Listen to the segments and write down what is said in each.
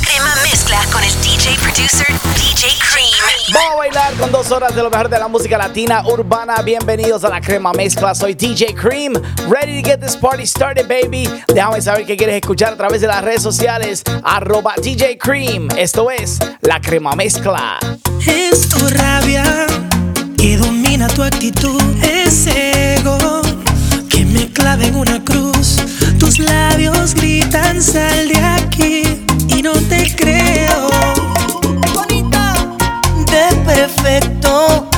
Crema mezcla con el DJ producer DJ Cream. Vamos a bailar con dos horas de lo mejor de la música latina urbana. Bienvenidos a la crema mezcla. Soy DJ Cream. Ready to get this party started, baby. Déjame saber qué quieres escuchar a través de las redes sociales. Arroba DJ Cream. Esto es la crema mezcla. Es tu rabia que domina tu actitud. Ese ego que me clava en una cruz. Tus labios gritan sal de aquí y no te creo. Bonita, de perfecto.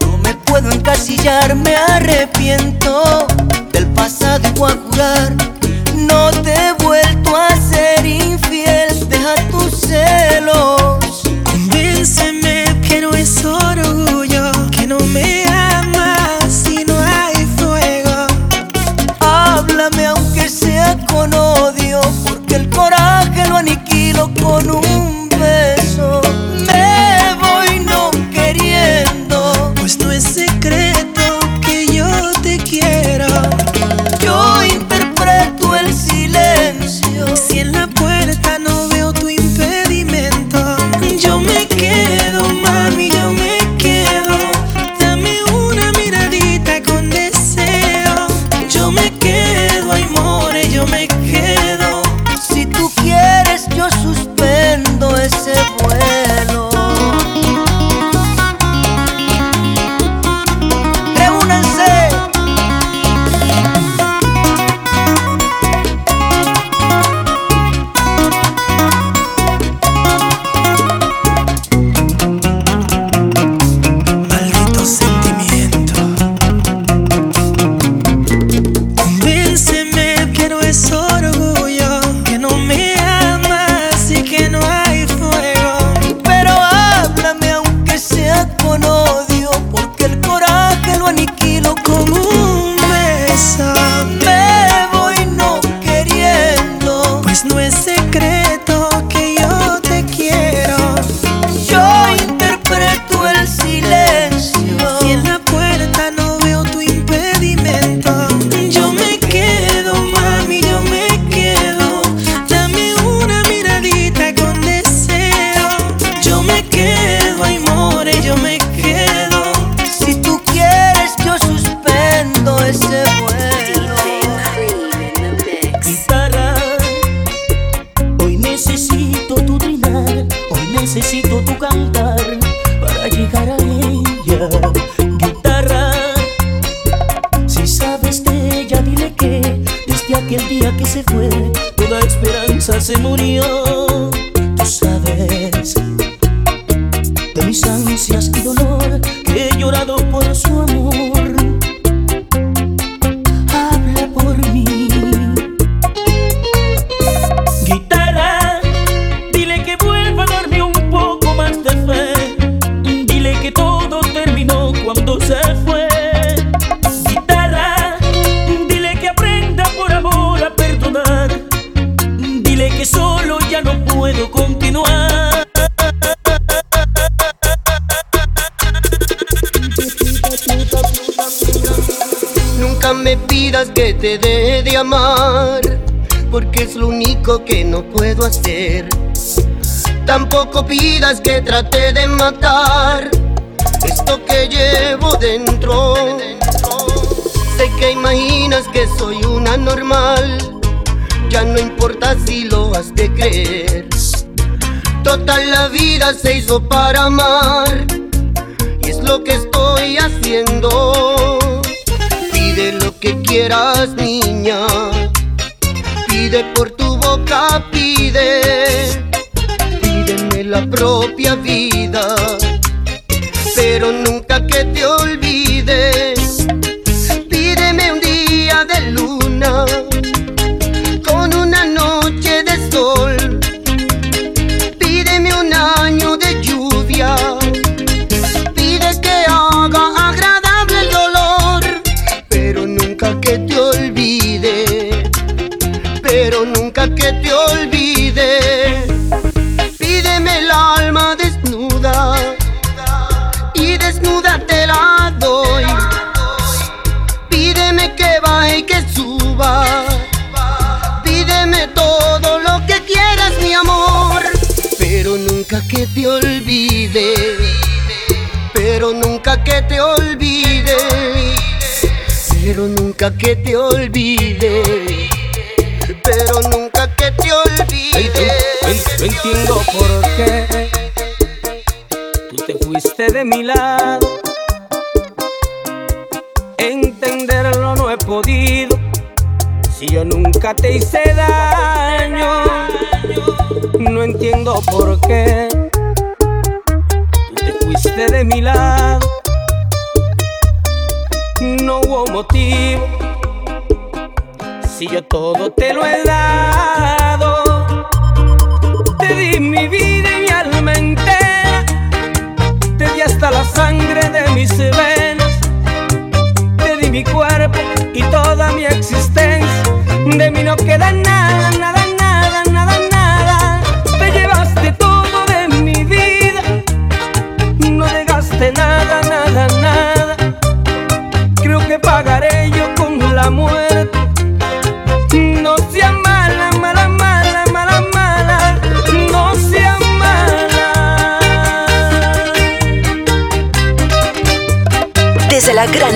No me puedo encasillar, me arrepiento del pasado y voy a jurar. No te he vuelto a ser infiel, deja tus celos. Día que se fue, toda esperanza se murió. Tú sabes de mis ansias y dolor que he llorado por su amor. De amar, porque es lo único que no puedo hacer. Tampoco pidas que trate de matar esto que llevo dentro. Sé que imaginas que soy una normal, ya no importa si lo has de creer. Total la vida se hizo para amar, y es lo que estoy haciendo. Que quieras, niña. Pide por tu boca, pide. Pídeme la propia vida. que te olvidé.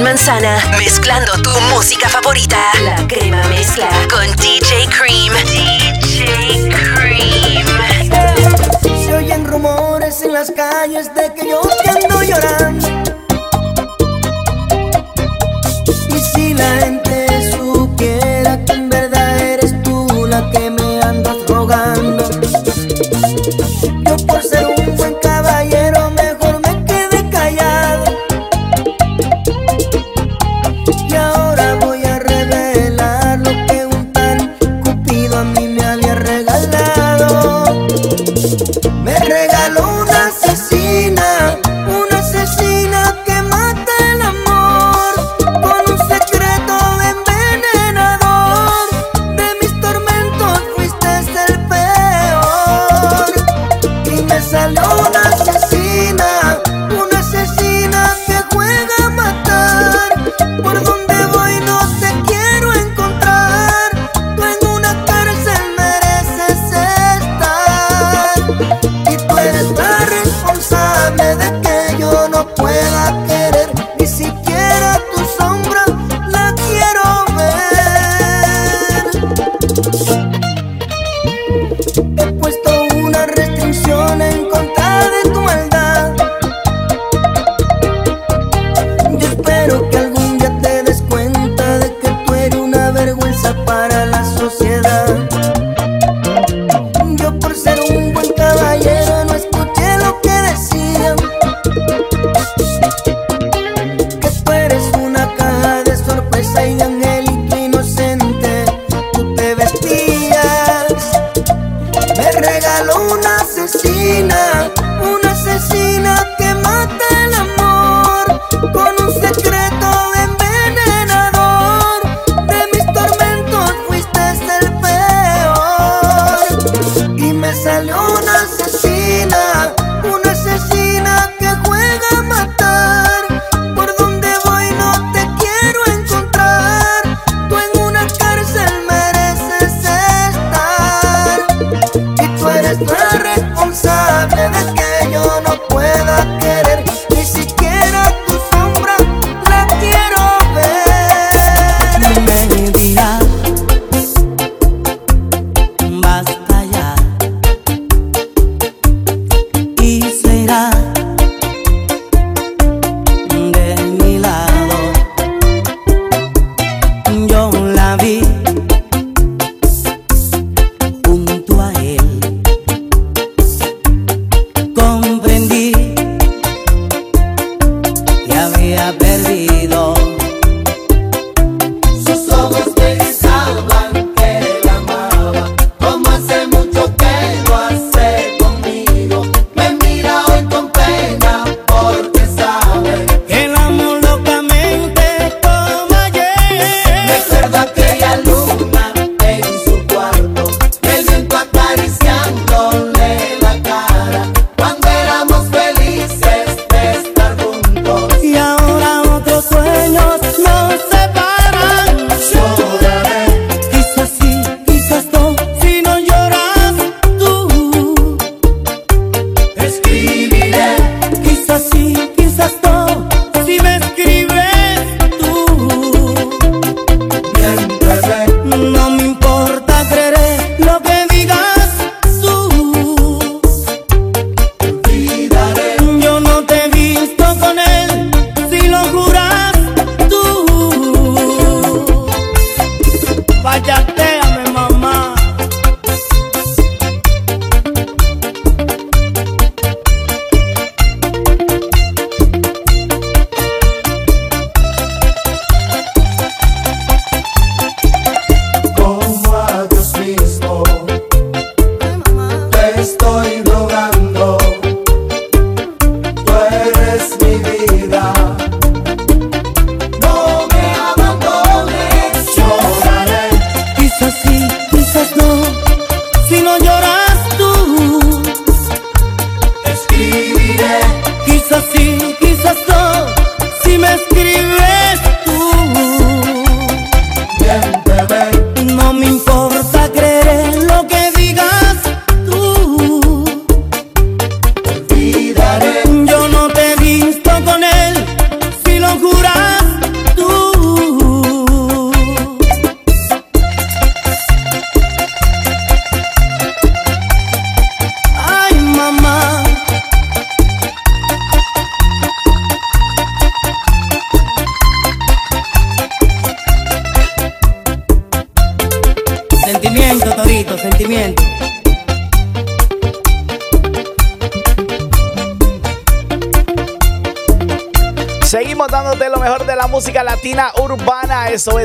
manzana, mezclando tu música favorita. La crema mezcla con DJ Cream. DJ Cream. Se oyen rumores en las calles de que yo te ando llorando.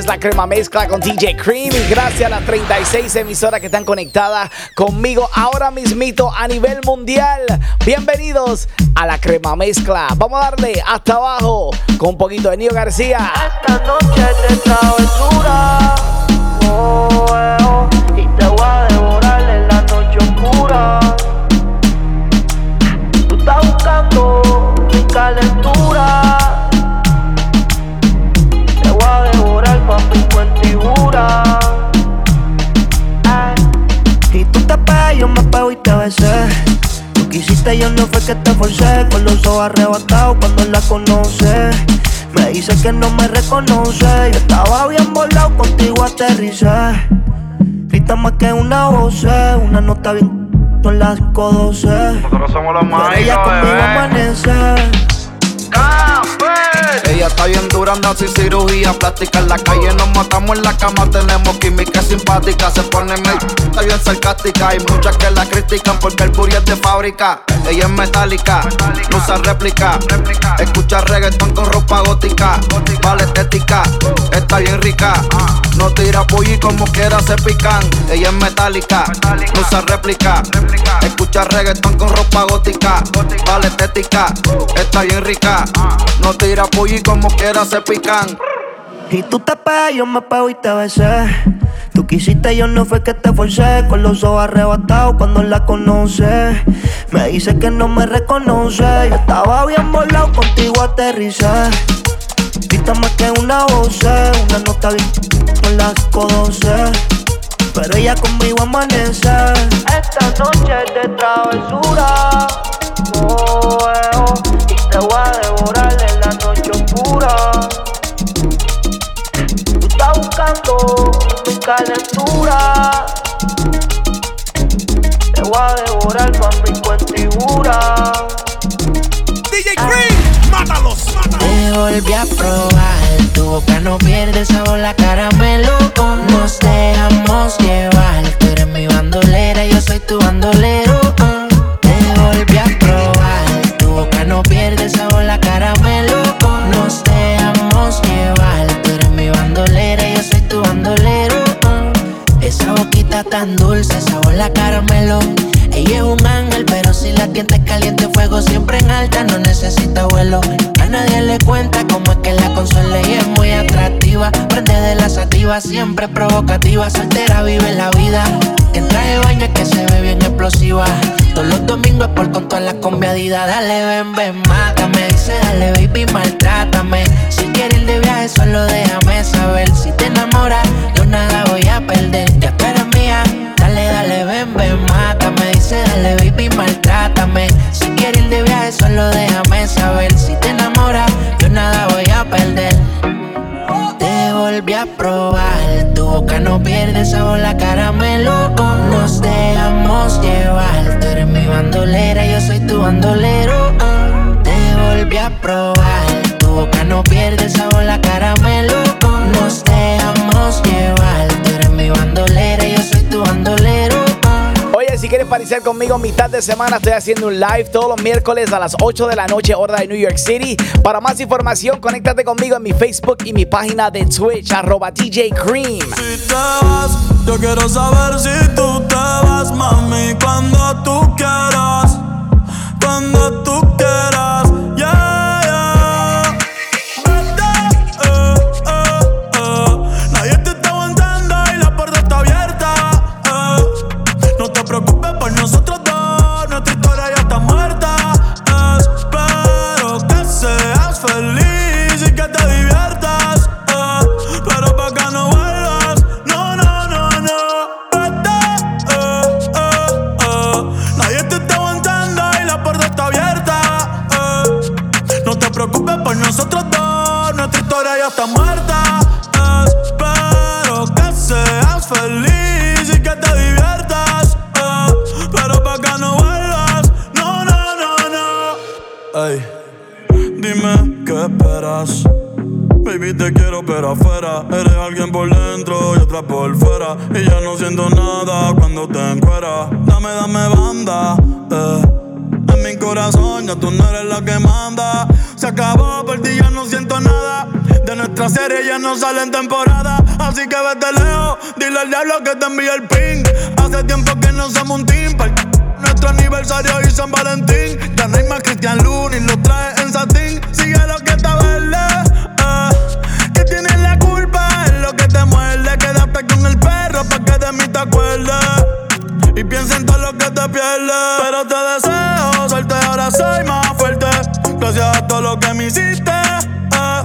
La crema mezcla con DJ Cream. Y gracias a las 36 emisoras que están conectadas conmigo ahora mismito a nivel mundial. Bienvenidos a la crema mezcla. Vamos a darle hasta abajo con un poquito de Nio García. Esta noche de arrebatados cuando la conoce. Me dice que no me reconoce. Yo estaba bien volado, contigo aterricé. Grita más que una voz, una nota bien. Son las 512. Nosotros somos los Pero ella conmigo bebé. amanece. Está bien dura, anda sin cirugía plástica. En la calle nos matamos en la cama, tenemos química simpática. Se pone medio, está bien sarcástica. Hay muchas que la critican porque el booty es de fábrica. Ella es metálica, no usa réplica. Escucha reggaetón con ropa gótica. Vale estética, está bien rica. No tira pollo como quiera se pican. Ella es metálica, no usa réplica. Escucha reggaetón con ropa gótica. Vale estética, está bien rica. No tira pollo quiera se pican. Y tú te pegas, yo me pego y te besé. Tú quisiste, yo no fue que te forcé. Con los ojos arrebatados cuando la conoce. Me dice que no me reconoce. Yo estaba bien volado, contigo aterricé. Grita más que una voz, una nota bien con las 512. Pero ella conmigo amanece. Esta noche es de travesura. Oh, eh, oh, y te voy a devorar en Tú estás buscando mi calentura. Te voy a devorar con mi cuentigura. DJ Green, mátalos, mátalos. Te volví a probar, tu boca no pierde sabor la caramelo. Nos dejamos llevar, tú eres mi bandolera, yo soy tu bandolero. Dulce, sabor la caramelo. Ella es un ángel, pero si la tienta es caliente, fuego siempre en alta, no necesita vuelo. A nadie le cuenta cómo es que la consuela y es muy atractiva. Prende de la sativa, siempre provocativa, soltera vive la vida. Que de baño que se ve bien explosiva. Todos los domingos por con todas las conviadidas. Dale, ven, ven, mátame. Dice, dale, baby, maltrátame. Si quieres ir de viaje, solo déjame saber. Si te enamoras, yo nada voy a perder. Ya mía. Dale, dale, ven, ven, mátame. Dice, dale, baby, maltrátame. Si quieres ir de viaje, solo déjame saber. Si te enamoras, yo nada voy a perder. Te volví a probar, tu boca no pierde sabor la caramelo. Nos dejamos llevar, tú eres mi bandolera, yo soy tu bandolero. ah. Oye, si quieres parecer conmigo mitad de semana, estoy haciendo un live todos los miércoles a las 8 de la noche, hora de New York City. Para más información, conéctate conmigo en mi Facebook y mi página de Twitch, arroba DJ Cream. Si te vas, yo quiero saber si tú te vas, mami, cuando tú quieras, cuando tú quieras, yeah, yeah. Vete, eh, eh, eh. Nadie te está aguantando y la puerta está abierta, eh. No te preocupes por nosotros dos, nuestra historia ya está muerta. Espero que seas feliz y que te diviertas. Pero pa' que no vuelvas, no, no, no, no. Vete, eh, eh. Nadie te está aguantando y la puerta está abierta. No te preocupes por nosotros dos, nuestra historia ya está muerta. Espero que seas feliz Baby, te quiero, pero afuera. Eres alguien por dentro y otra por fuera. Y ya no siento nada cuando te encueras. Dame, dame banda, eh. En mi corazón, ya tú no eres la que manda. Se acabó, por ti ya no siento nada. De nuestra serie ya no sale en temporada. Así que vete lejos, dile al diablo que te envíe el ping. Hace tiempo que no somos un team. Nuestro aniversario y San Valentín. Ya no hay más Cristian Luna y lo trae en satín. Sigue lo que está verde. Uh, que tienes la culpa, es lo que te muerde. Quédate con el perro pa' que de mí te acuerdes. Y piensa en todo lo que te pierdes. Pero te deseo suerte, ahora soy más fuerte. Gracias a todo lo que me hiciste. Uh,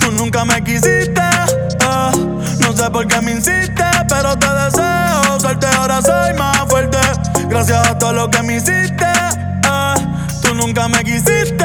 tú nunca me quisiste. Uh, no sé por qué me insiste, pero te deseo suerte, ahora soy más fuerte. Gracias a todo lo que me hiciste, eh, tú nunca me quisiste,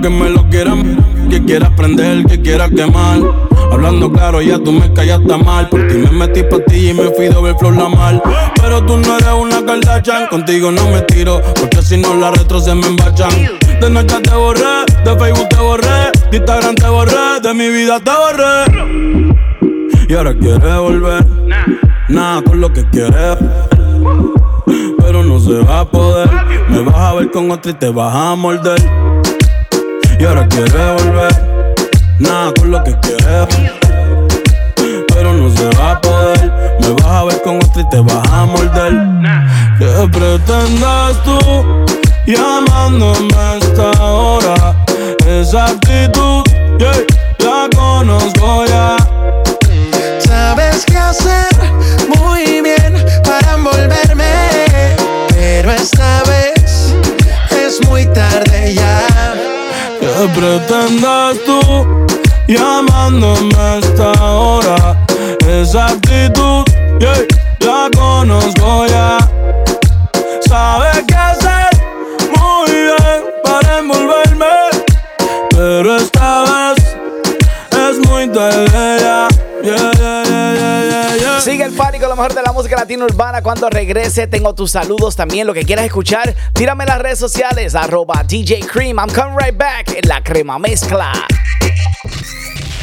que me lo quieran, que quieras prender, que quieras quemar. Hablando claro, ya tú me callaste mal. Por ti me metí pa' ti y me fui doble flor la mal. Pero tú no eres una Kardashian, contigo no me tiro, porque si no la retro se me embachan. De noche te borré, de Facebook te borré, de Instagram te borré, de mi vida te borré. Y ahora quieres volver, nada con lo que quieres. Pero no se va a poder. Me vas a ver con otro y te vas a morder. Y ahora quieres volver, nada con lo que quieres. Pero no se va a poder. Me vas a ver con otro y te vas a morder. ¿Qué pretendes tú llamándome a esta hora? Esa actitud, yeah, la conozco ya. Sabes qué hacer muy bien para envolverme, pero esta vez es muy tarde ya. ¿Qué pretendes tú llamándome a esta hora? Esa actitud, yeah, la conozco ya. Sabes qué hacer muy bien para envolverme, pero esta vez es muy tarde el pánico, lo mejor de la música latina urbana. Cuando regrese, tengo tus saludos también. Lo que quieras escuchar, tírame en las redes sociales. Arroba DJ Cream. I'm coming right back en la crema mezcla.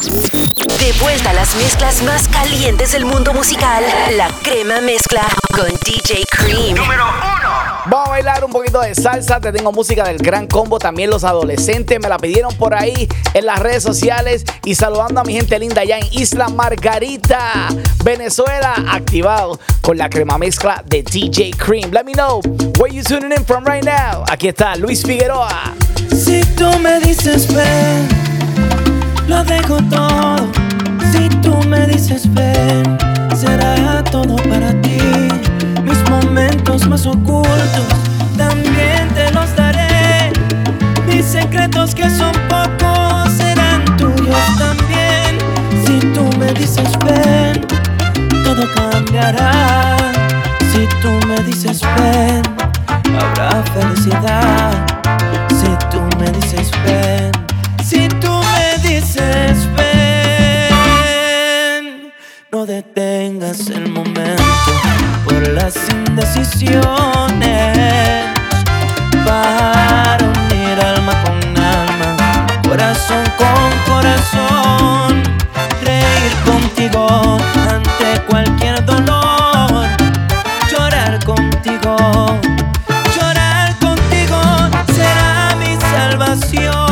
De vuelta a las mezclas más calientes del mundo musical. La crema mezcla con DJ Cream. Número Vamos a bailar un poquito de salsa. Te tengo música del gran combo. También los adolescentes me la pidieron por ahí en las redes sociales. Y saludando a mi gente linda allá en Isla Margarita, Venezuela, activado con la crema mezcla de DJ Cream. Let me know where you tuning in from right now. Aquí está Luis Figueroa. Si tú me dices ven, lo dejo todo. Si tú me dices ven, será todo para ti. Mis momentos más ocultos también te los daré. Mis secretos que son pocos serán tuyos también. Si tú me dices ven, todo cambiará. Si tú me dices ven, habrá felicidad. Si tú me dices ven, si tú no detengas el momento por las indecisiones. Para unir alma con alma, corazón con corazón, reír contigo ante cualquier dolor, llorar contigo. Llorar contigo será mi salvación.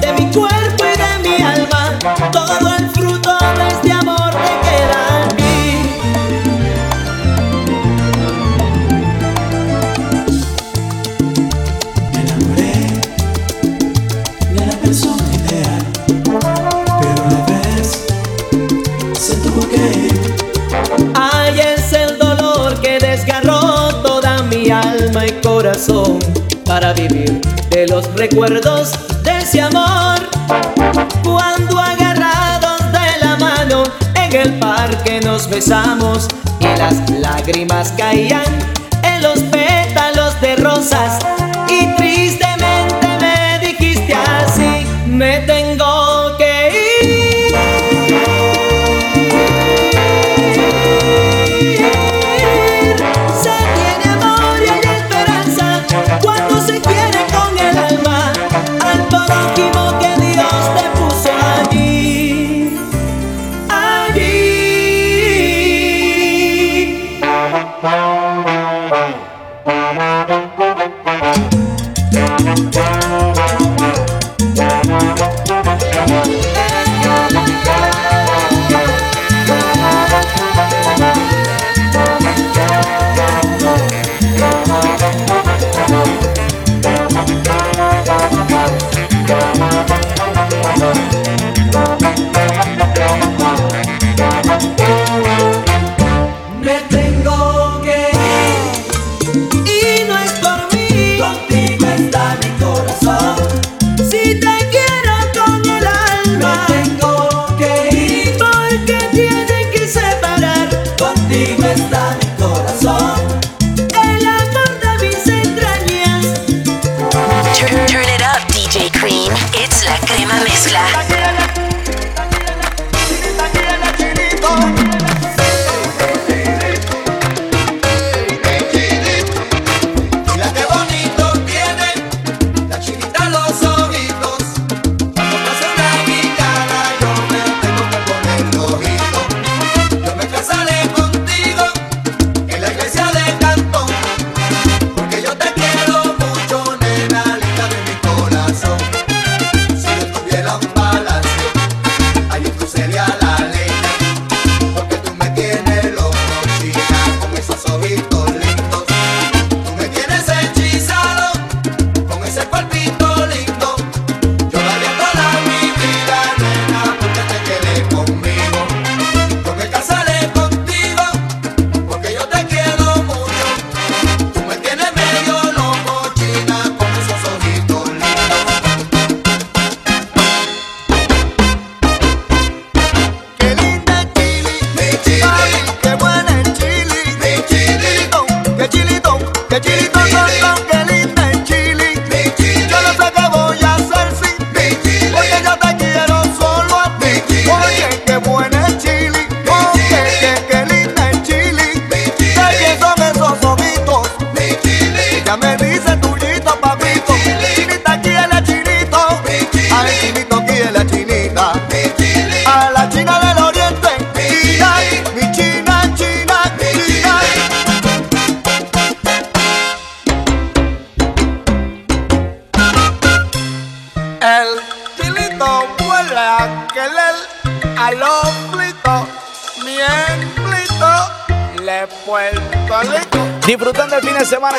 De mi cuerpo y de mi alma, todo el fruto de este amor te queda aquí. de la persona ideal, pero una vez se tuvo que ir. Ay, es el dolor que desgarró toda mi alma y corazón para vivir de los recuerdos nos besamos y las lágrimas caían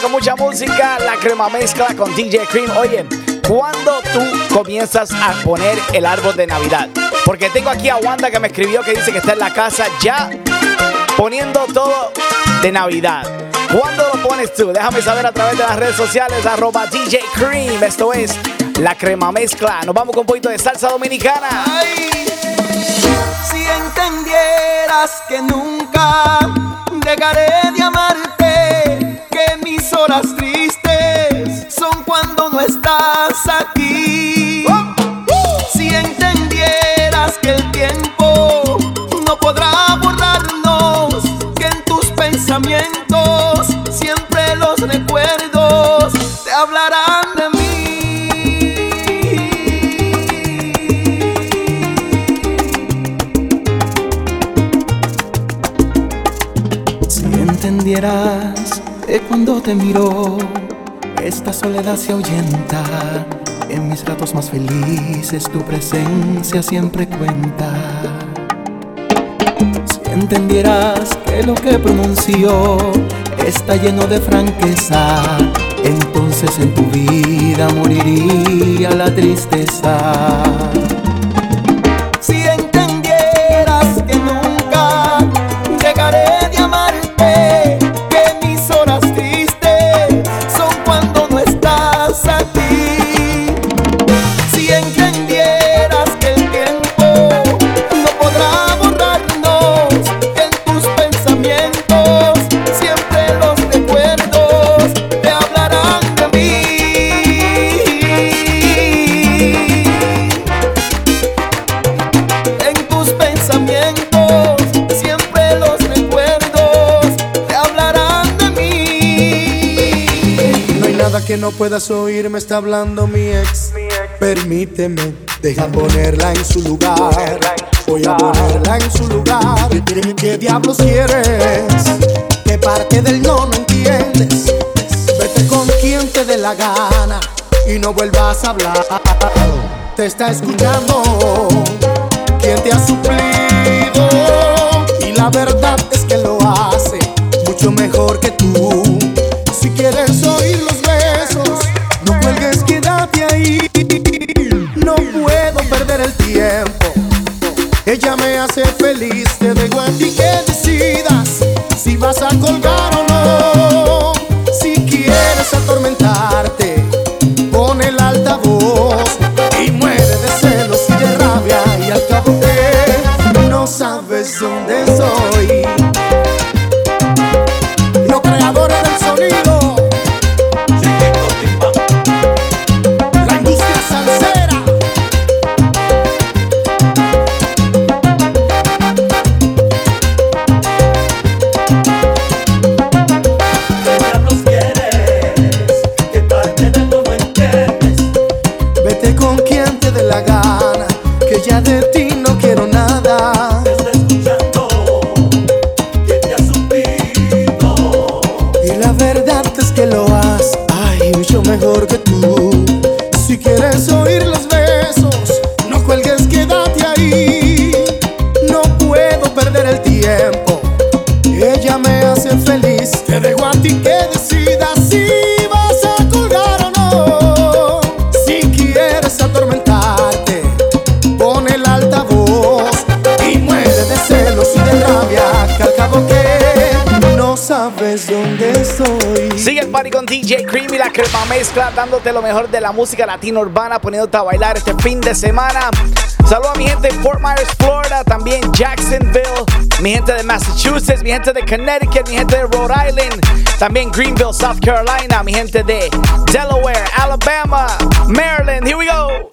con mucha música, la crema mezcla con DJ Cream. Oye, ¿cuándo tú comienzas a poner el árbol de Navidad? Porque tengo aquí a Wanda que me escribió que dice que está en la casa ya poniendo todo de Navidad. ¿Cuándo lo pones tú? Déjame saber a través de las redes sociales, arroba DJ Cream. Esto es la crema mezcla. Nos vamos con un poquito de salsa dominicana. Si entendieras que nunca dejaré de amarte, horas tristes son cuando no estás aquí. Si entendieras que el tiempo no podrá borrarnos, que en tus pensamientos siempre los recuerdos te hablarán de mí. Si entendieras cuando te miro, esta soledad se ahuyenta. En mis ratos más felices tu presencia siempre cuenta. Si entendieras que lo que pronuncio está lleno de franqueza, entonces en tu vida moriría la tristeza. No puedas oír, me está hablando mi ex. Permíteme, deja ponerla en su lugar. Voy a ponerla en su lugar. ¿Qué, diablos quieres? ¿Qué parte del no no entiendes? Vete con quien te dé la gana y no vuelvas a hablar. Te está escuchando quien te ha suplido. Y la verdad es que lo hace feliz, te dejo a ti que decidas si vas a colgar DJ Cream y la crema mezcla, dándote lo mejor de la música latina urbana, poniéndote a bailar este fin de semana. Saludos a mi gente de Fort Myers, Florida, también Jacksonville, mi gente de Massachusetts, mi gente de Connecticut, mi gente de Rhode Island, también Greenville, South Carolina, mi gente de Delaware, Alabama, Maryland. Here we go.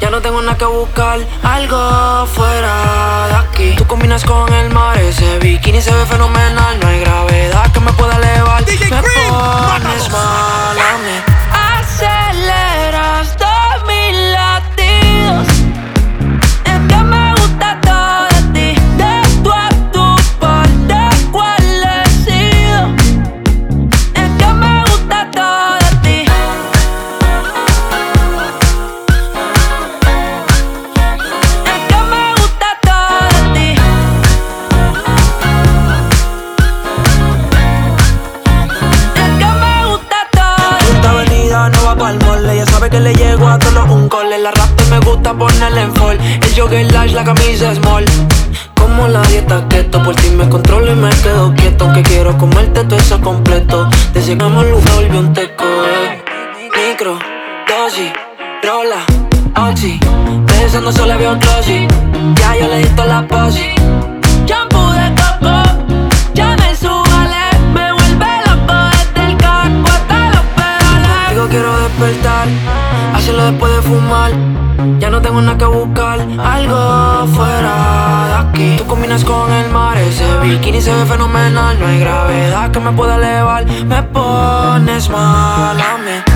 Ya no tengo nada que buscar, algo fuera de aquí. Tú combinas con el mar, ese bikini se ve fenomenal. No hay gravedad que me pueda elevar. me bikini se ve fenomenal, no hay gravedad que me pueda elevar. Me pones mal a mí.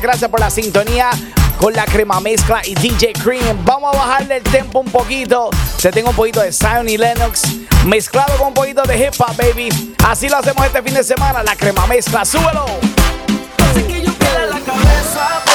gracias por la sintonía con la crema mezcla y DJ Cream. Vamos a bajarle el tempo un poquito. Se tengo un poquito de Zion y Lennox mezclado con un poquito de hip hop, baby. Así lo hacemos este fin de semana, la crema mezcla. Súbelo. Que yo la cabeza.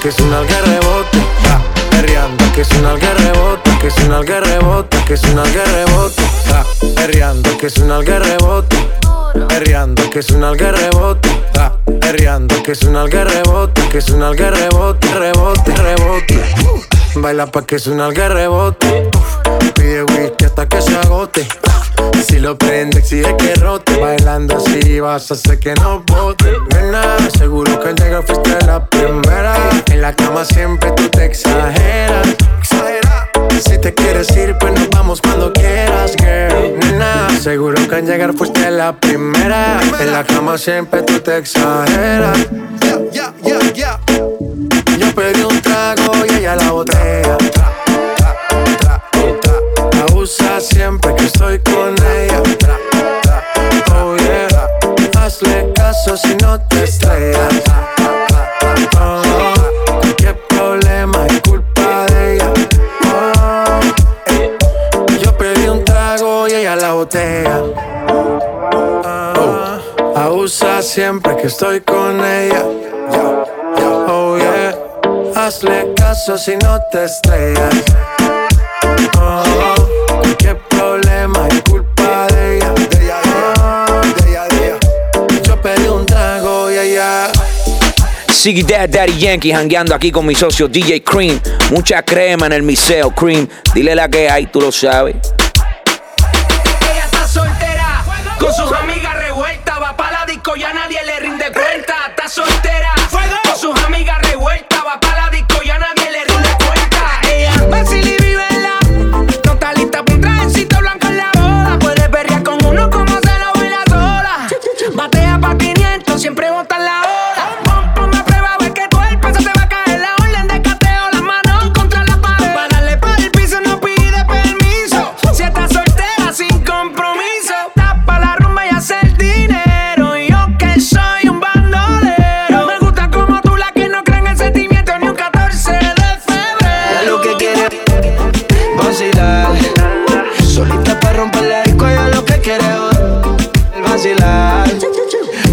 Que es un alga rebote. Ja. Perreando que es un alga rebote. Que es un alga rebote. Que es un alga rebote. Perreando que es un alga rebote. Perreando que es un alga rebote. Que es un alga rebote. Que es un alga rebote. Rebote, rebote. Baila pa' que un alga rebote. Pide whisky hasta que se agote. Si lo prende, exige que rote. Bailando así vas a hacer que no bote. Nena, seguro que al llegar fuiste la primera. En la cama siempre tú te exageras. Exagera. Si te quieres ir, pues nos vamos cuando quieras, girl. Nena, seguro que al llegar fuiste la primera. En la cama siempre tú te exageras. Yeah, yeah, yeah, yeah. Yo pedí un trago y ella la botella. Tra, siempre que estoy con ella. Oh. Hazle caso si no te estrellas. Oh, cualquier problema es culpa de ella. Yo pedí un trago y ella la botella. Ah, la usa siempre que estoy con ella. Oh. Hazle caso si no te estrellas. Oh, cualquier problema es culpa de ella. De ella, de ella, de ella. Yo pedí un trago y ella. Siggy Dad Daddy Yankee jangueando aquí con mi socio DJ Cream. Mucha crema en el miseo, Cream. Dile la que hay, tú lo sabes. Ella está soltera, con sus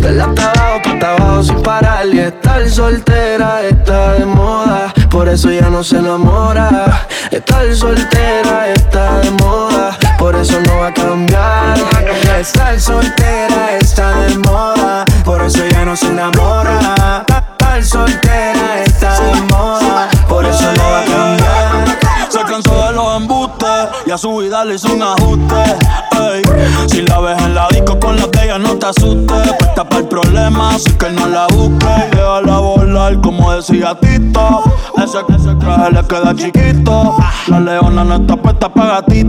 Verla hasta abajo, abajo sin parar. Y estar soltera está de moda. Por eso ya no se enamora. Estar soltera está de moda. Por eso no va a cambiar. Estar soltera está de moda. Por eso ya no se enamora. Estar soltera a su vida le hizo un ajuste. Si la ves en la disco con la de ella, no te asustes. Puesta para el problema, así que no la busques. Y déjala volar, como decía Tito. Ese, ese traje le queda chiquito. La leona no está puesta para gatito.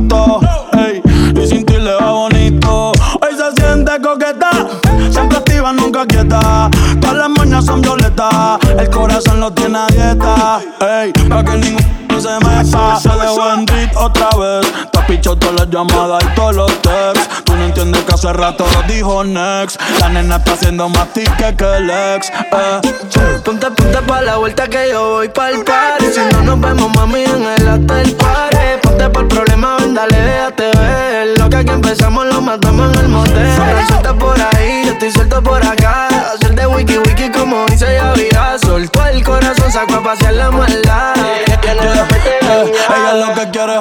Rato dijo Next. La nena está haciendo más ticket que el ex. Eh. Ponte, ponte pa' la vuelta que yo voy pa'l party Si no nos vemos, mami, en el after party Ponte por el problema, ven, dale, déjate ver Lo que aquí empezamos lo matamos en el motel Suelta por ahí, yo estoy suelto por acá Hacer de wiki wiki como dice Yavira Soltó el corazón, sacó a pasear la maldad Eh, ella lo que quiere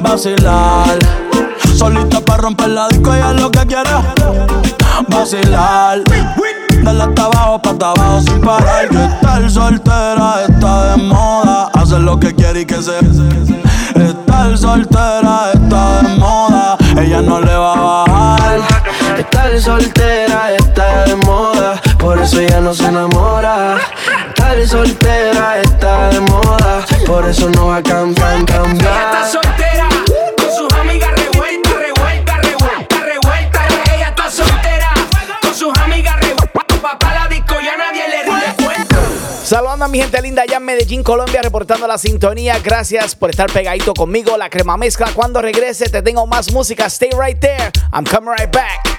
vacilar. Solita para romper la disco, ella lo que quiere es vacilar. Dale hasta abajo, pa' hasta abajo sin parar. Que estar soltera está de moda. Hacer lo que quiere y que se. Estar soltera está de moda. Ella no le va a bajar. Estar soltera está de moda, por eso ya no se enamora. Estar soltera está de moda, por eso no va a cambiar, Ella cambiar. Saludando a mi gente linda allá en Medellín, Colombia, reportando la sintonía. Gracias por estar pegadito conmigo. La crema mezcla. Cuando regrese, te tengo más música. Stay right there. I'm coming right back.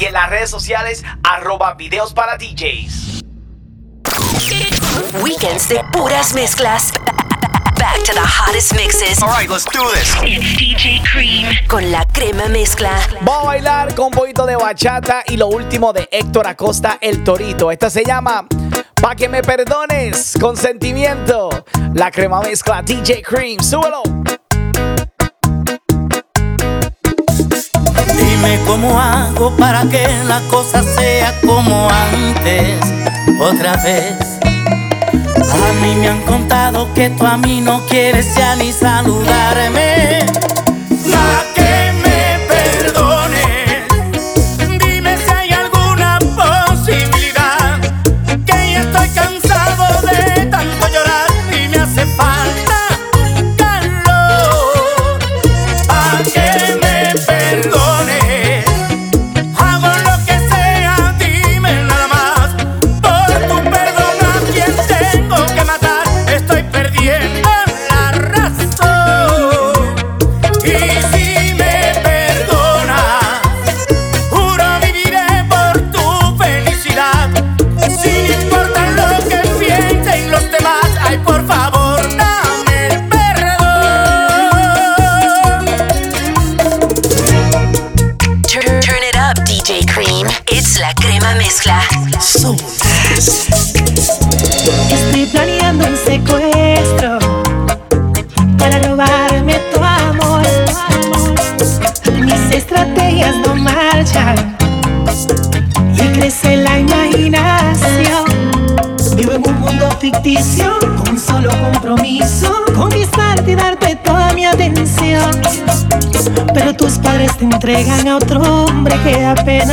y en las redes sociales arroba videos para DJs. Weekends de puras mezclas. Back to the hottest mixes. All right, let's do this. It's DJ Cream con la crema mezcla. Vamos a bailar con un poquito de bachata y lo último de Héctor Acosta, El Torito. Esta se llama Pa' que me perdones, con sentimiento. La crema mezcla DJ Cream, súbelo. Dime cómo hago para que la cosa sea como antes, otra vez. A mí me han contado que tú a mí no quieres ya ni saludarme.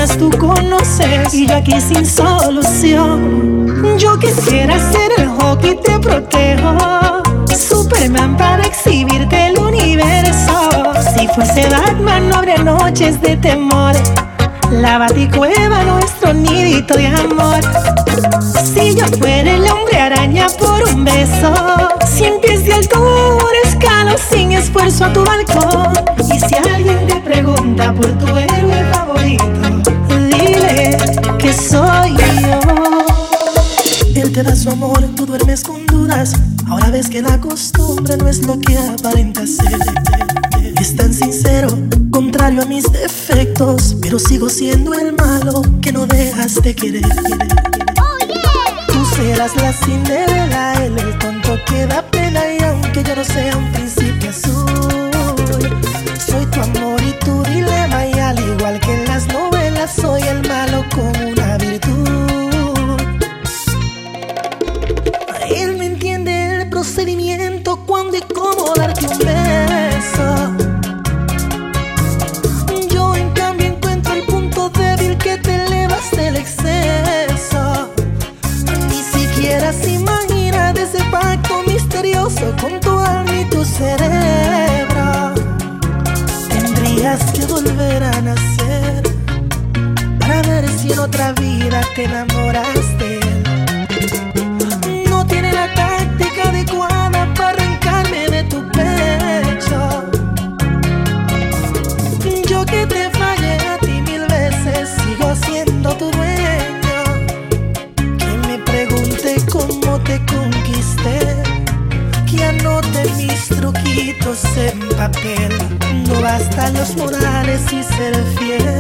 Tú conoces y yo aquí sin solución. Yo quisiera ser el hockey te protejo, Superman para exhibirte el universo. Si fuese Batman no habría noches de temor. La baticueva nuestro nidito de amor. Si yo fuera el hombre araña por un beso, cien pies de altura sin esfuerzo a tu balcón. Y si alguien te pregunta por tu héroe favorito, dile que soy yo. Él te da su amor, tú duermes con dudas. Ahora ves que la costumbre no es lo que aparenta ser. Es tan sincero, contrario a mis defectos, pero sigo siendo el malo que no dejas de querer. Tú serás la Cinderela, él el tonto que da pena y aunque yo no sea un príncipe te enamoras de él. No tiene la táctica adecuada para arrancarme de tu pecho. Yo que te fallé a ti mil veces, sigo siendo tu dueño. Que me pregunte cómo te conquisté. Que anote mis truquitos en papel. No bastan los morales y ser fiel.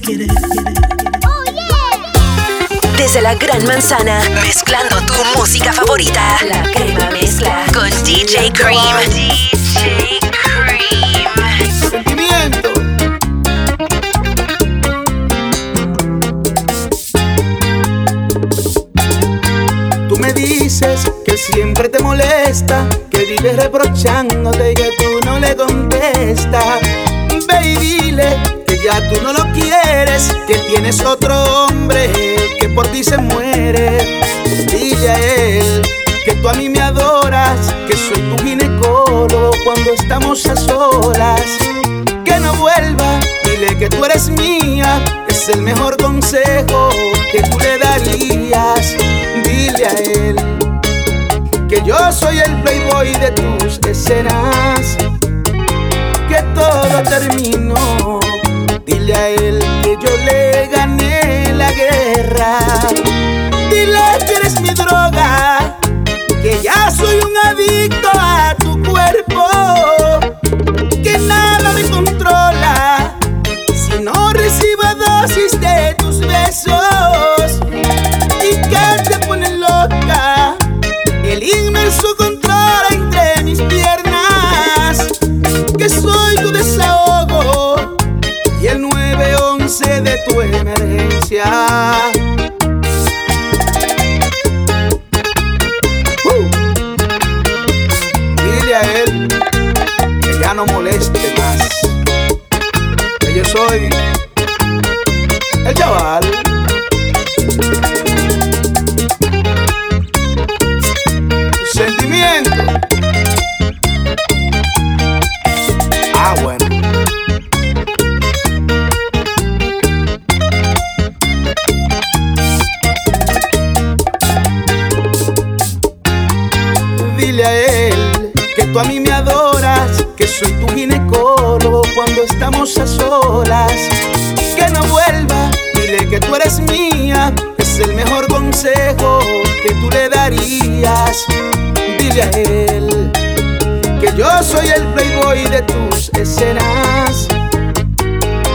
Querer. Desde la Gran Manzana, mezclando tu música favorita. La crema mezcla con DJ Cream. DJ Cream. Sentimiento. Tú me dices que siempre te molesta, que vives reprochándote y que tú no le contestas. Ve y dile ya tú no lo quieres, que tienes otro hombre que por ti se muere. Dile a él que tú a mí me adoras, que soy tu ginecólogo cuando estamos a solas. Que no vuelva, dile que tú eres mía, es el mejor consejo que tú le darías. Dile a él que yo soy el playboy de tus escenas, que todo terminó. Que yo le gané la guerra. Dile que eres mi droga, que ya soy un adicto a olhar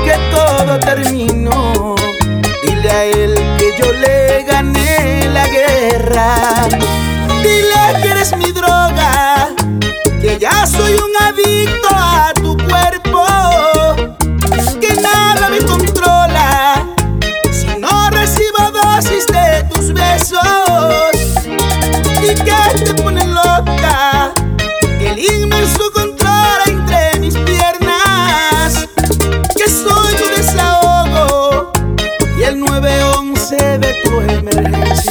que todo terminó. Dile a él que yo le gané la guerra. Dile que eres mi droga, que ya soy un adicto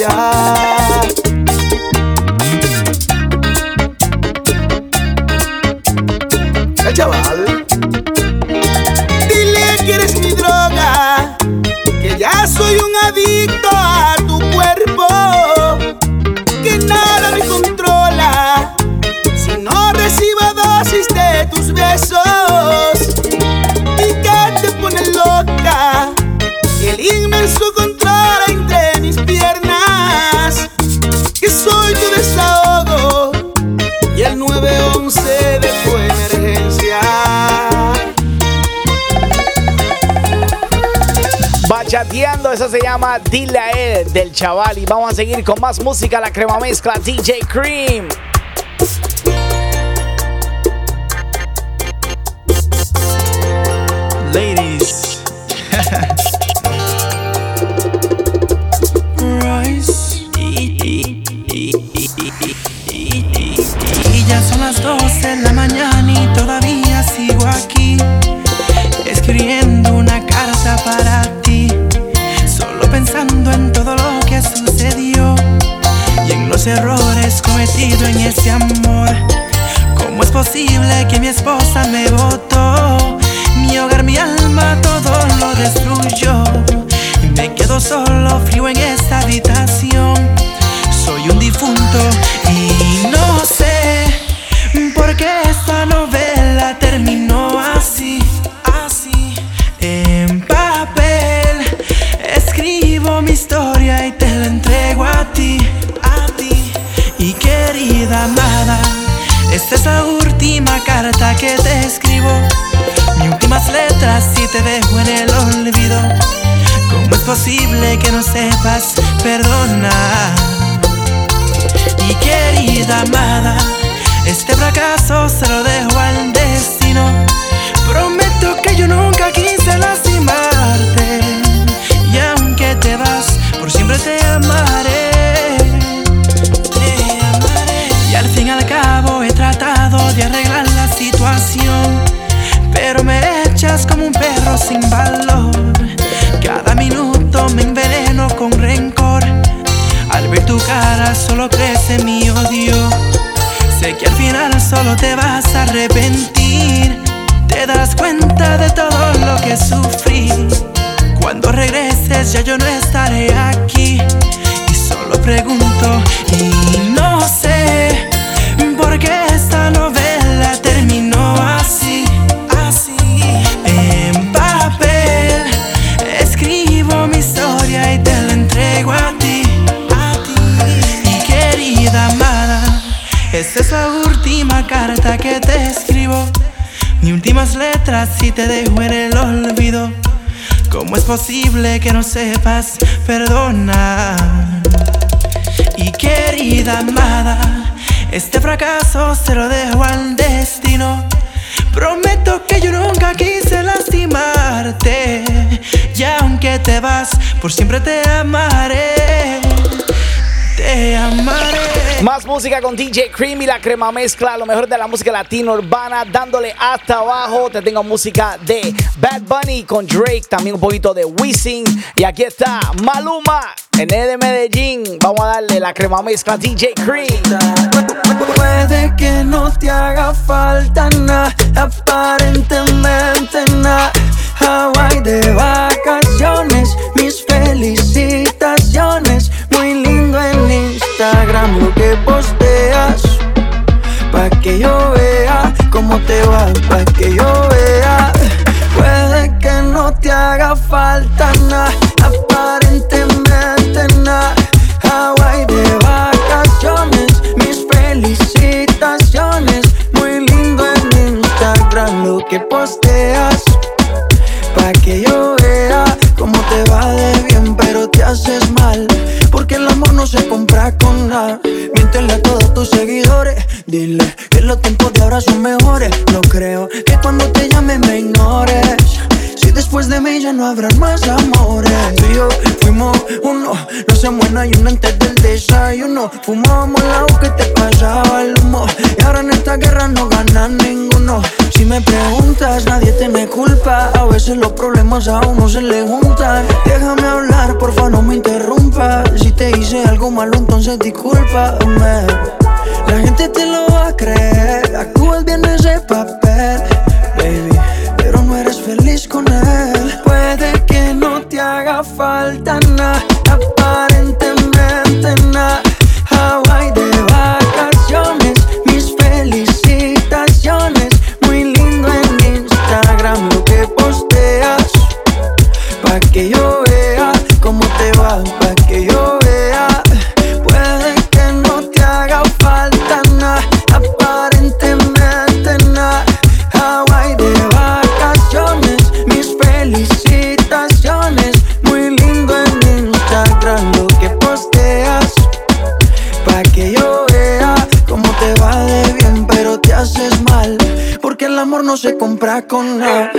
yeah. Bachateando, esa se llama Dile a él del chaval. Y vamos a seguir con más música, la crema mezcla DJ Cream. Solo te vas a arrepentir. Te das cuenta de todo lo que sufrí. Cuando regreses ya yo no estaré aquí. Y solo pregunto y no sé por qué esta novela terminó así. Así. En papel escribo mi historia y te la entrego a ti. A ti. Y querida amada, esta es la última carta que te escribo. Mis últimas letras y te dejo en el olvido. ¿Cómo es posible que no sepas perdonar? Y querida amada, este fracaso se lo dejo al destino. Prometo que yo nunca quise lastimarte. Y aunque te vas, por siempre te amaré. Te amaré. Más música con DJ Cream y la crema mezcla, lo mejor de la música latina urbana, dándole hasta abajo. Te tengo música de Bad Bunny con Drake, también un poquito de Wisin. Y aquí está Maluma, en E de Medellín. Vamos a darle la crema mezcla DJ Cream. Puede que no te haga falta nada, aparentemente nada. Hawaii de vacaciones, mis felicitaciones. Instagram lo que posteas. Pa' que yo vea cómo te va, pa' que yo vea. Puede que no te haga falta nada, aparentemente nada. Hawaii de vacaciones, mis felicitaciones. Muy lindo en Instagram lo que posteas. Pa' que yo vea cómo te va de bien, pero te haces mal. Porque el amor no se compra con nada. Miéntele a todos tus seguidores. Dile que los tiempos de ahora son mejores. No creo que cuando te llame me ignores. Si después de mí ya no habrán más amores. Tú y yo fuimos uno. No se muera y uno antes del desayuno. Fumábamos agua que te pasaba el humo. Y ahora en esta guerra no gana ninguno. Si me preguntas, nadie te me culpa. A veces los problemas a uno se le juntan. Déjame hablar, porfa, no me interrumpas. Si te hice algo malo, entonces discúlpame. La gente te lo va a creer. Actúas bien ese papel, baby. Pero no eres feliz con él. Puede que no te haga falta nada, aparentemente nada. Hawaii de vacaciones, mis felicitaciones. Muy lindo en Instagram lo que posteas. Pa' que yo con nada.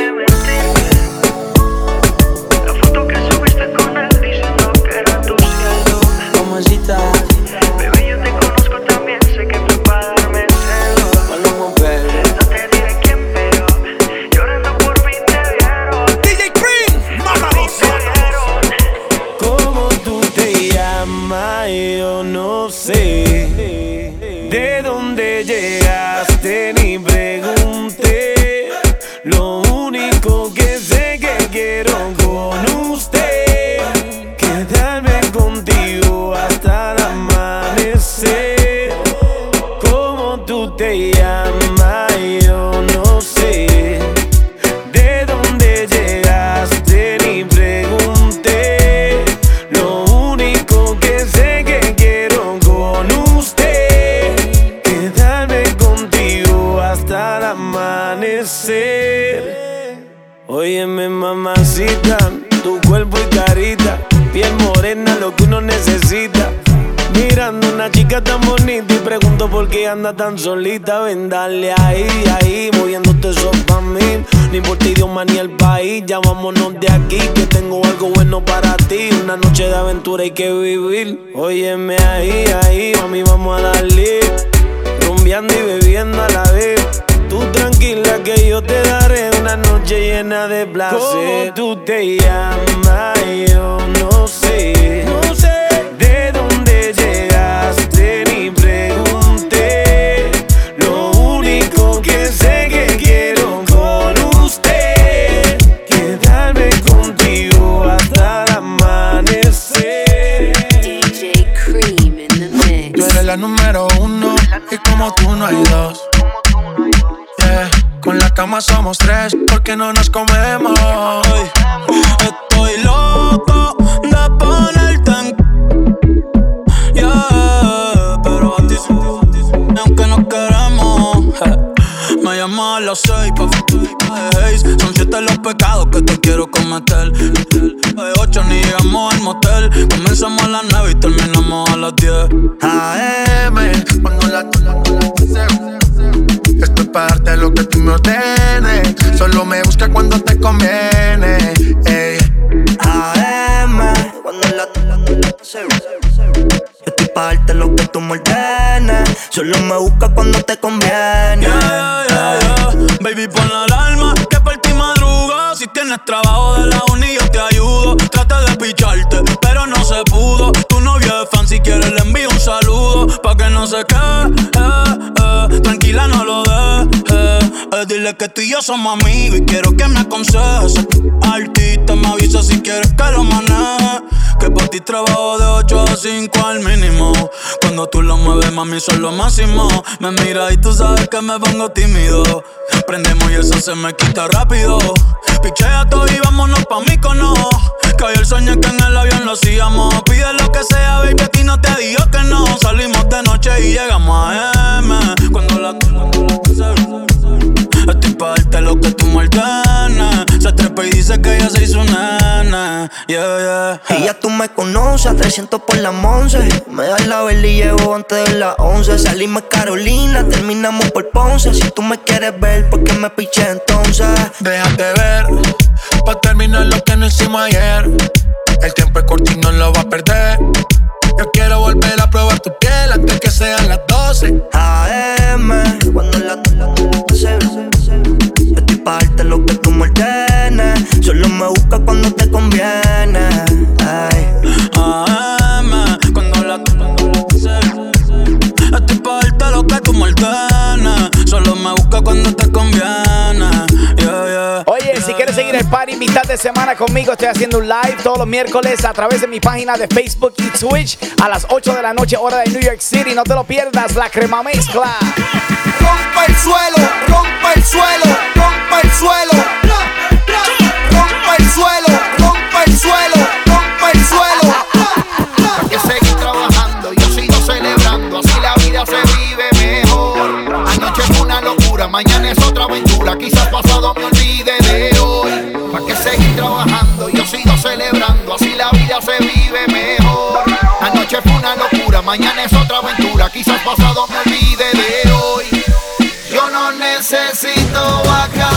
Solita. Ven, dale ahí, ahí, moviéndote eso pa' mí. Ni por ti, idioma ni el país. Ya de aquí, que tengo algo bueno para ti. Una noche de aventura hay que vivir. Óyeme ahí, ahí, mami, vamos a darle. Rumbeando y bebiendo a la vez. Tú tranquila que yo te daré una noche llena de placer. ¿Cómo tú te llamas? Porque no nos comemos. Estoy loco de ponerte en Yeah, pero a ti aunque no queremos. Me llama a las seis pa'. Son siete los pecados que te quiero cometer. De ocho ni llegamos al motel. Comenzamos a las nueve y terminamos a las diez. AM, cuando la darte lo que tú me ordenes. Solo me busca cuando te conviene. Ey. AM, cuando la Yo estoy pa' darte lo que tú me ordenes. Solo me busca cuando te conviene. Yeah, yeah, yeah. Baby, pon la alarma que por ti madruga. Si tienes trabajo de la uni, yo te ayudo. Traté de picharte, pero no se pudo. Tu novio es fan, si quieres le envío un saludo. Pa' que no se quede, eh, tranquila, no lo dejes. Eh, dile que tú y yo somos amigos y quiero que me aconsejes. Artista, me avisa si quieres que lo maneje. Que por ti trabajo de 8 a 5 al mínimo. Cuando tú lo mueves, mami, son lo máximo. Me mira y tú sabes que me pongo tímido. Prendemos y eso se me quita rápido. Pichea todo y vámonos pa' mí cono. Que hoy el sueño que en el avión lo hacíamos. Pide lo que sea, baby, a ti no te digo que no. Salimos de noche y llegamos a M. Cuando la. Cuando la Estoy pa' darte lo que tú ordenes. Se trepa y dice que ella se hizo nana. Yeah, yeah. Y ya tú me conoces, 300 por la 11. Me das la vela y llevo antes de las 11. Salimos Carolina, terminamos por Ponce. Si tú me quieres ver, ¿por qué me piché entonces? Déjate ver, pa' terminar lo que no hicimos ayer. El tiempo es corto y no lo va a perder. Yo quiero volver a probar tu piel antes que sean las 12. AM, cuando la Yo estoy pa' darte lo que tú me ordenes. Solo me busca cuando te conviene. Ay. AM, cuando la Estoy pa' darte lo que tú me ordenes. Solo me busca cuando te conviene. El party mitad de semana conmigo, estoy haciendo un live todos los miércoles a través de mi página de Facebook y Twitch a las 8 de la noche, hora de New York City. No te lo pierdas, la crema mezcla. Rompa el suelo, rompa el suelo, rompa el suelo. Rompa el suelo, rompa el suelo, rompa el suelo. Hay que seguir trabajando, yo sigo celebrando, así la vida se vive mejor. Anoche fue una locura, mañana es otra aventura, quizás pasado me olvide de trabajando, yo sigo celebrando, así la vida se vive mejor. Anoche fue una locura, mañana es otra aventura, quizás pasado me olvide de hoy. Yo no necesito vacaciones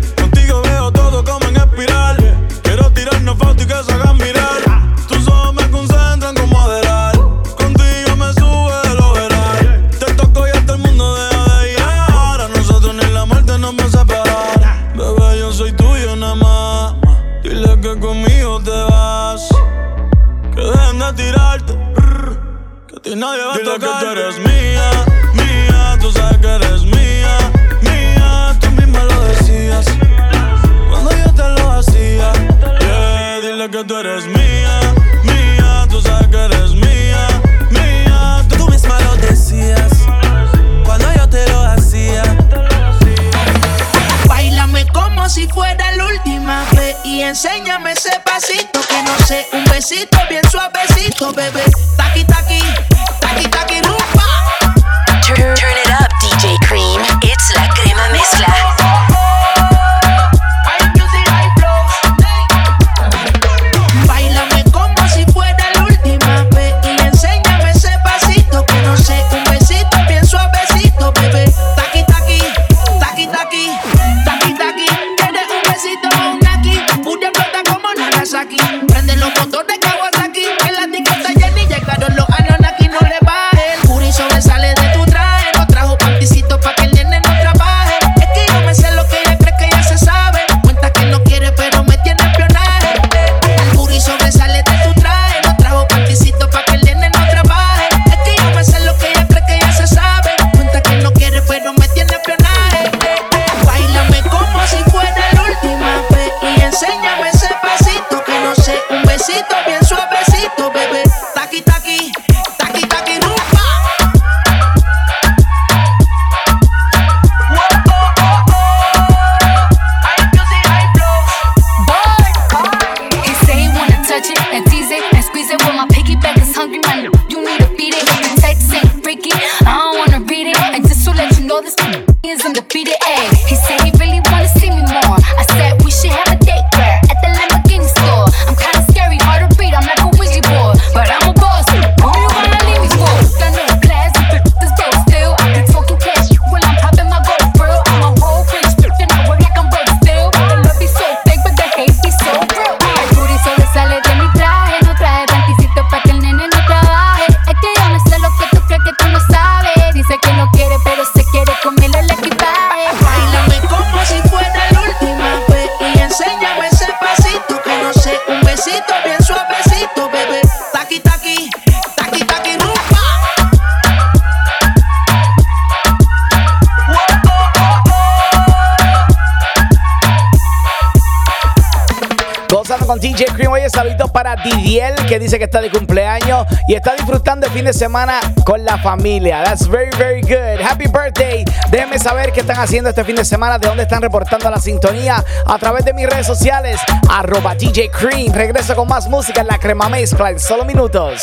dice que está de cumpleaños y está disfrutando el fin de semana con la familia. That's very, very good. Happy birthday. Déjenme saber qué están haciendo este fin de semana, de dónde están reportando la sintonía a través de mis redes sociales, arroba DJ Cream. Regreso con más música en la crema mezcla en solo minutos.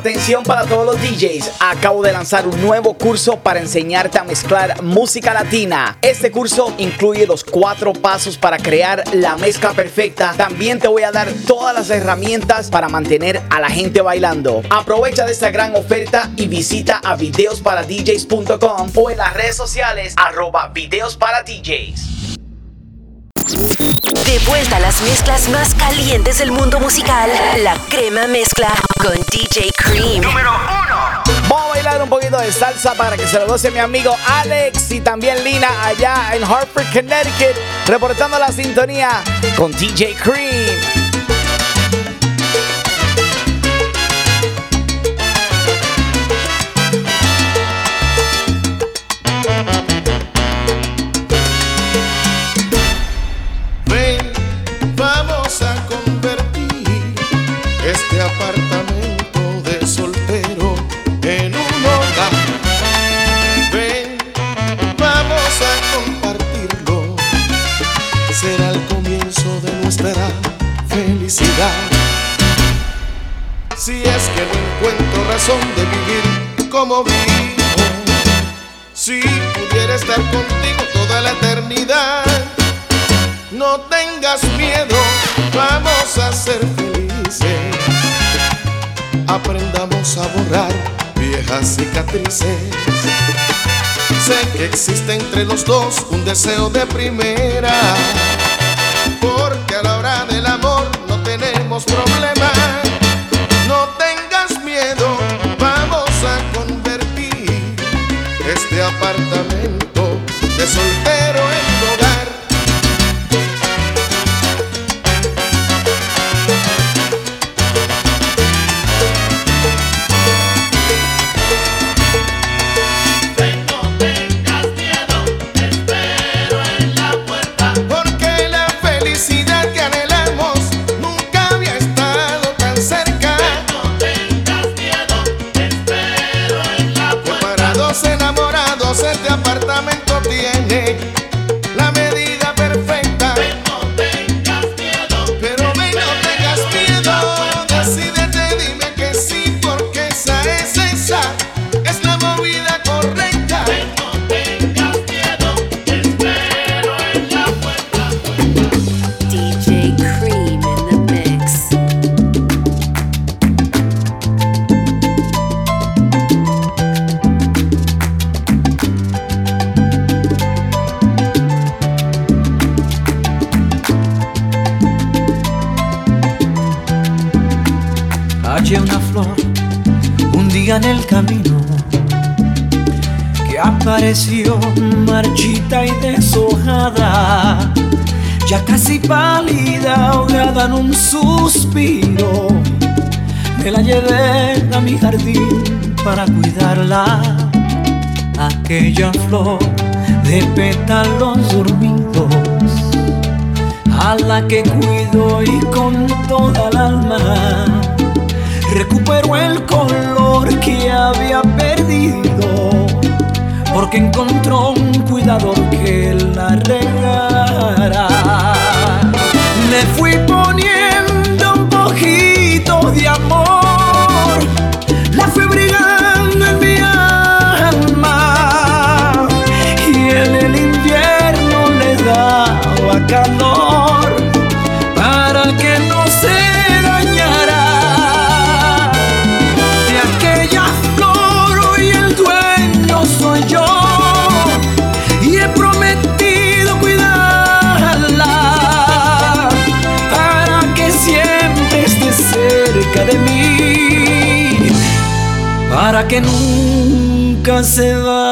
Atención para todos los DJs, acabo de lanzar un nuevo curso para enseñarte a mezclar música latina. Este curso incluye los cuatro pasos para crear la mezcla perfecta. También te voy a dar todas las herramientas para mantener a la gente bailando. Aprovecha de esta gran oferta y visita a videosparadjs.com o en las redes sociales arroba videos para DJs. De vuelta a las mezclas más calientes del mundo musical, la crema mezcla con DJ Cream. Número uno. Vamos a bailar un poquito de salsa para que se lo goce mi amigo Alex y también Lina allá en Hartford, Connecticut, reportando la sintonía con DJ Cream. Si es que no encuentro razón de vivir como vivo, si pudiera estar contigo toda la eternidad, no tengas miedo, vamos a ser felices. Aprendamos a borrar viejas cicatrices. Sé que existe entre los dos un deseo de primera, porque a la hora de problemas. No tengas miedo, vamos a convertir este apartamento de soltero. aquella flor de pétalos dormidos a la que cuido y con toda el alma recupero el color que había perdido porque encontró un cuidador que la regara. Me fui poniendo que nunca se va.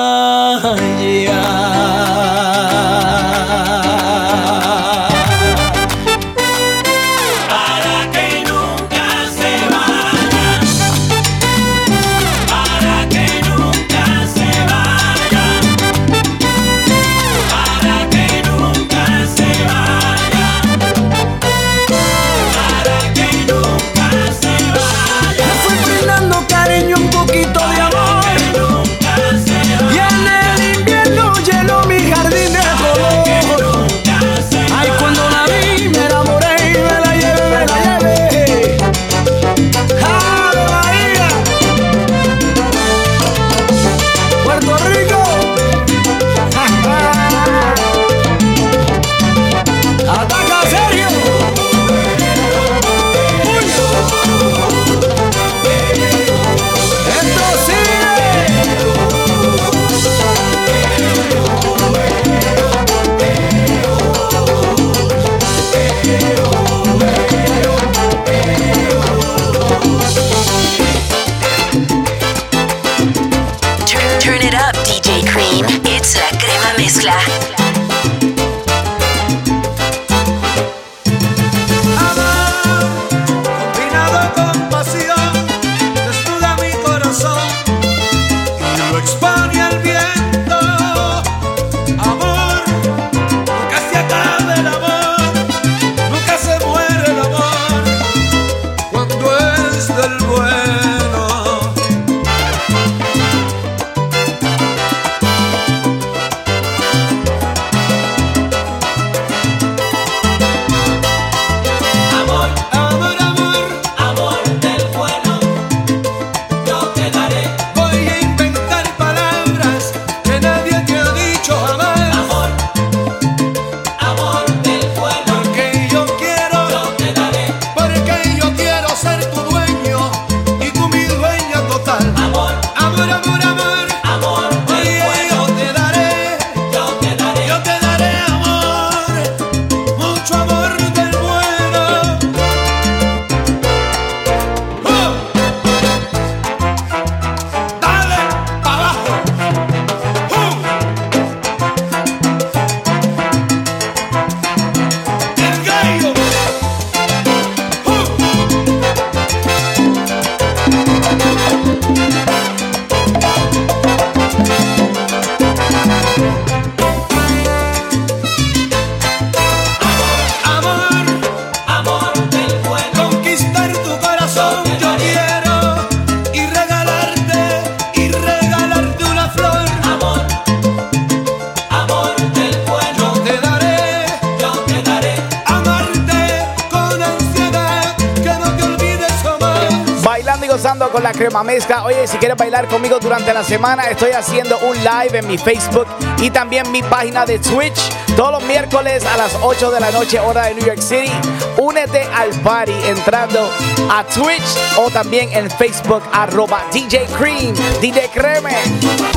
durante la semana estoy haciendo un live en mi Facebook y también mi página de Twitch todos los miércoles a las 8 de la noche hora de New York City. Únete al party entrando a Twitch o también en Facebook arroba DJ Cream, DJ Creme.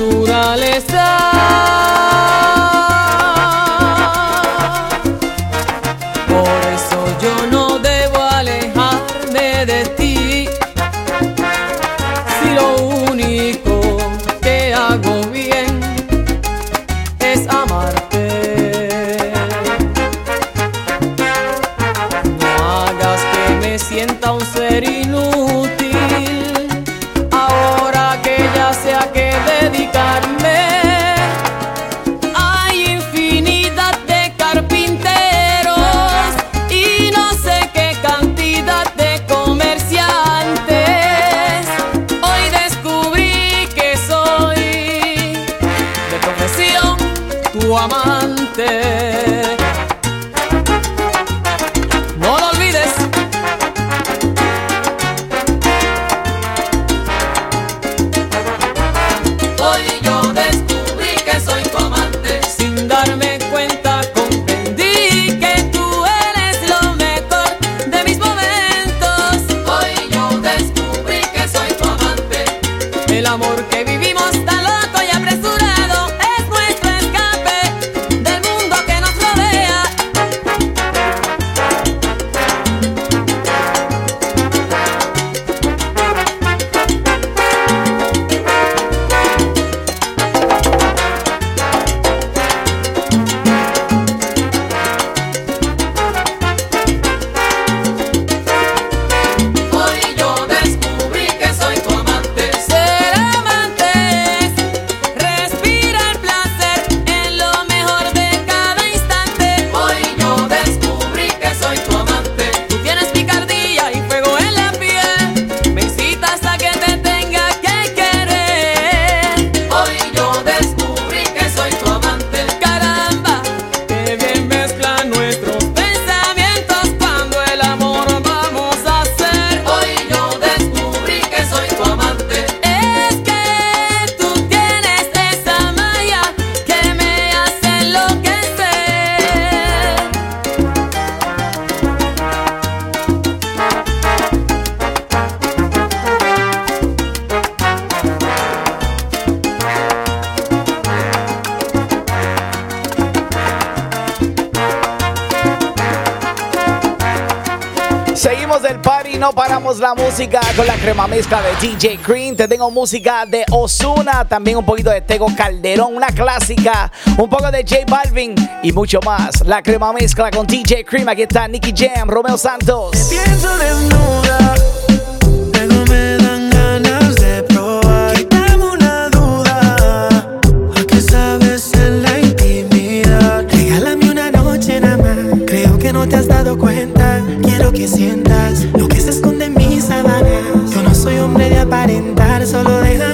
naturaleza. DJ Green, te tengo música de Osuna, también un poquito de Tego Calderón, una clásica, un poco de J Balvin y mucho más. La crema mezcla con DJ Cream, aquí está Nicky Jam, Romeo Santos. Te pienso desnuda, pero me dan ganas de probar. Quítame una duda, ¿a qué sabes en la intimidad? Regálame una noche nada más, creo que no te has dado cuenta, quiero que sientas lo Andare solo lejos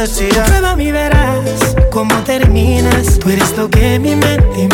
fantasía. Prueba mi verás cómo terminas. Tú eres lo que mi mente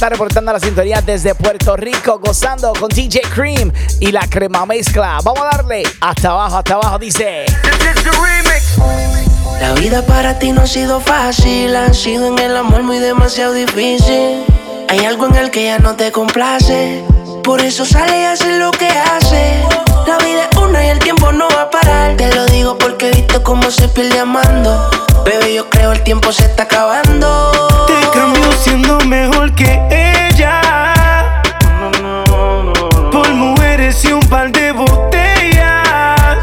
está reportando la sintonía desde Puerto Rico, gozando con DJ Cream y la crema mezcla. Vamos a darle hasta abajo, hasta abajo, dice. La vida para ti no ha sido fácil, ha sido en el amor muy demasiado difícil. Hay algo en el que ya no te complace. Por eso sale y hace lo que hace. La vida es una y el tiempo no va a parar. Te lo digo porque he visto cómo se pierde amando. Bebé, yo creo el tiempo se está acabando. Te cambio siendo mejor que ella. Por mujeres y un par de botellas.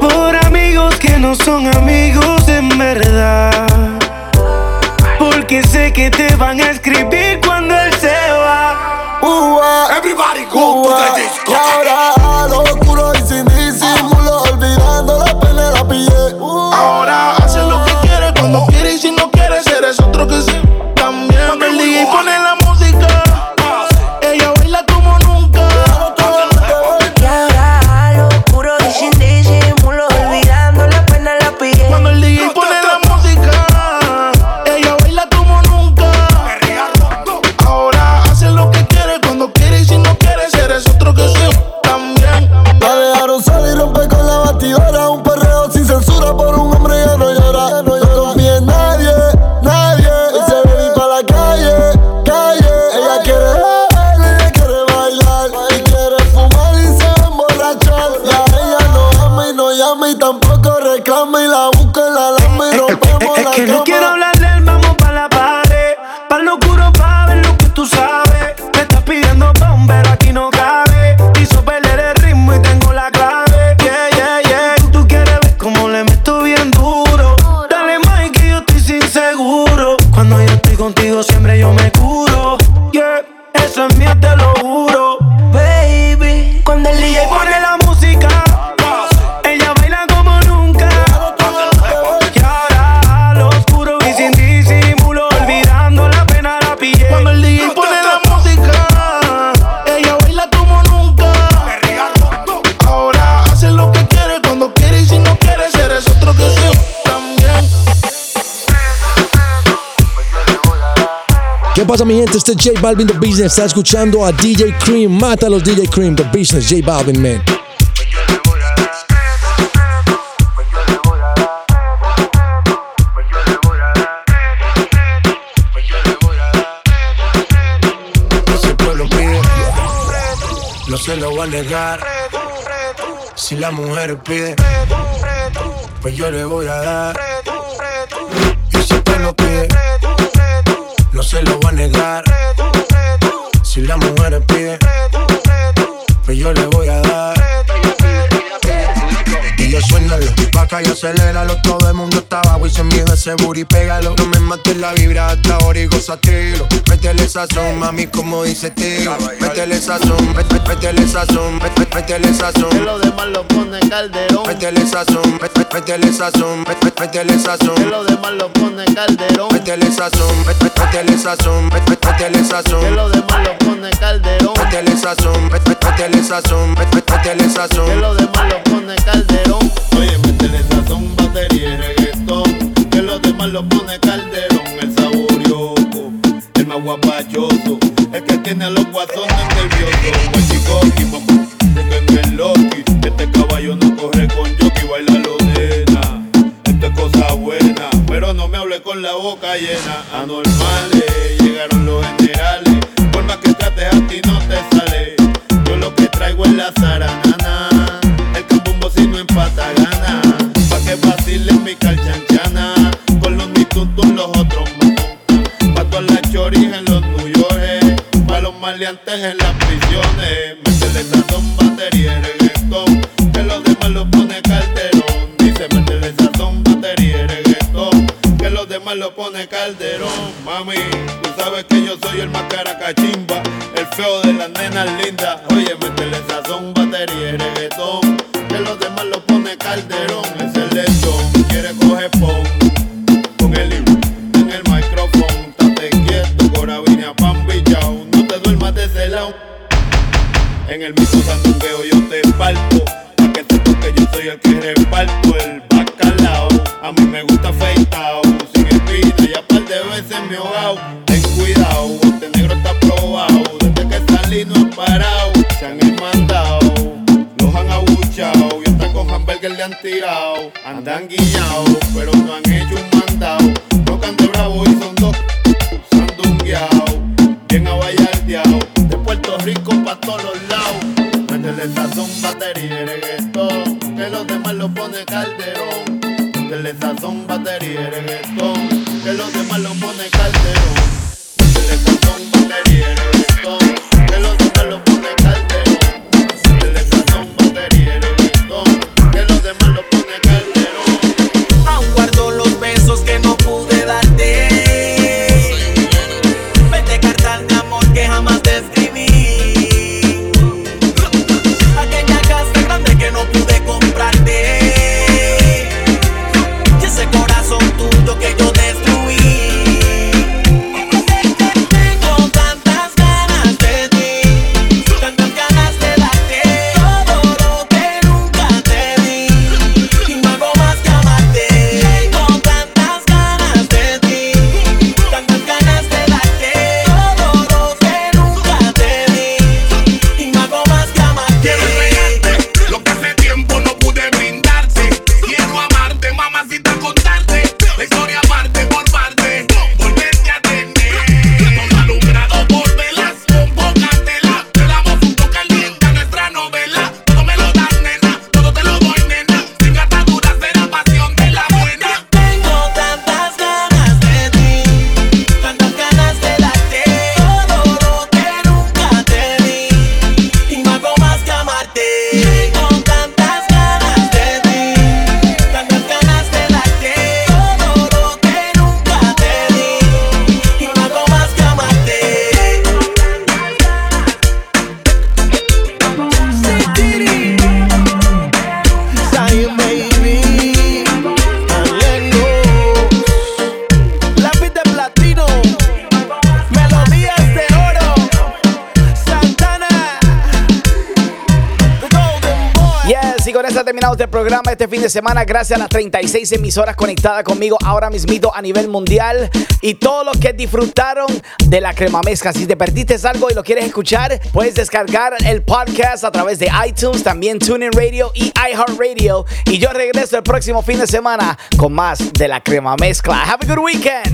Por amigos que no son amigos en verdad. Porque sé que te van a escribir cuando Everybody go to ua. the disco. Pasa mi gente? Este es J Balvin The Business. Está escuchando a DJ Cream. Mata a los DJ Cream The Business. J Balvin, man. No se lo voy a negar. Si la mujer pide, pues yo le voy a dar. Y si el pueblo pide, no se lo voy a negar. Si la mujer pide, pues yo le voy a dar. Y yo suénalo, vaca y aceléralo. Todo el mundo está abajo y se mide ese booty, pégalo. No me mates la vibra hasta ahora y gozatelo. Métele sazón, mami, como dice tío. Métele sazón, mé- mé- métele sazón, mé- mé- métele sazón. Que los demás lo pone calderón. Métele sazón, mé- mé- métele sazón, mé- mé- métele sazón. Que los demás lo pone calderón. Métele sazón, mé- mé- métele sazón, mé- mé- métele sazón. Que los demás lo pone calderón. Métele sazón, mé- mé- métele sazón, mé- mé- métele sazón. Que los demás lo pone calderón. Oye, métele sazón, batería y reggaetón. Que los demás lo pone calderón. El saborioco, el más guapachoso. El que tiene a los guasones nerviosos. Guachicoqui, mamá, porque no es loqui. Este caballo no corre con jockey, baila lo nena. Esto es cosa buena, pero no me hable con la boca llena. Anormales, llegaron los generales. Por más que trates a ti no te sale. Yo lo que traigo es la zaranana. Maleantes en las prisiones. Métele sazón, batería y. Que los demás lo pone calderón. Dice, métele sazón, batería reggaetón. Que los demás lo pone calderón. Mami, tú sabes que yo soy el más caracachimba. El feo de las nenas lindas. Oye, métele sazón, batería reggaetón. Que los demás lo pone calderón. Andan guillados, pero no han hecho un mandado. No cante bravo y son dos sandungueados. Bien abayardeado, de Puerto Rico pa' todos los lados. Métele sazón, batería este fin de semana gracias a las 36 emisoras conectadas conmigo ahora mismito a nivel mundial y todos los que disfrutaron de la crema mezcla. Si te perdiste algo y lo quieres escuchar, puedes descargar el podcast a través de iTunes, también TuneIn Radio y iHeartRadio. Y yo regreso el próximo fin de semana con más de la crema mezcla. Have a good weekend.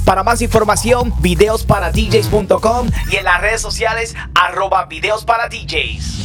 Para más información, videosparadjs.com y en las redes sociales arroba videos para DJs.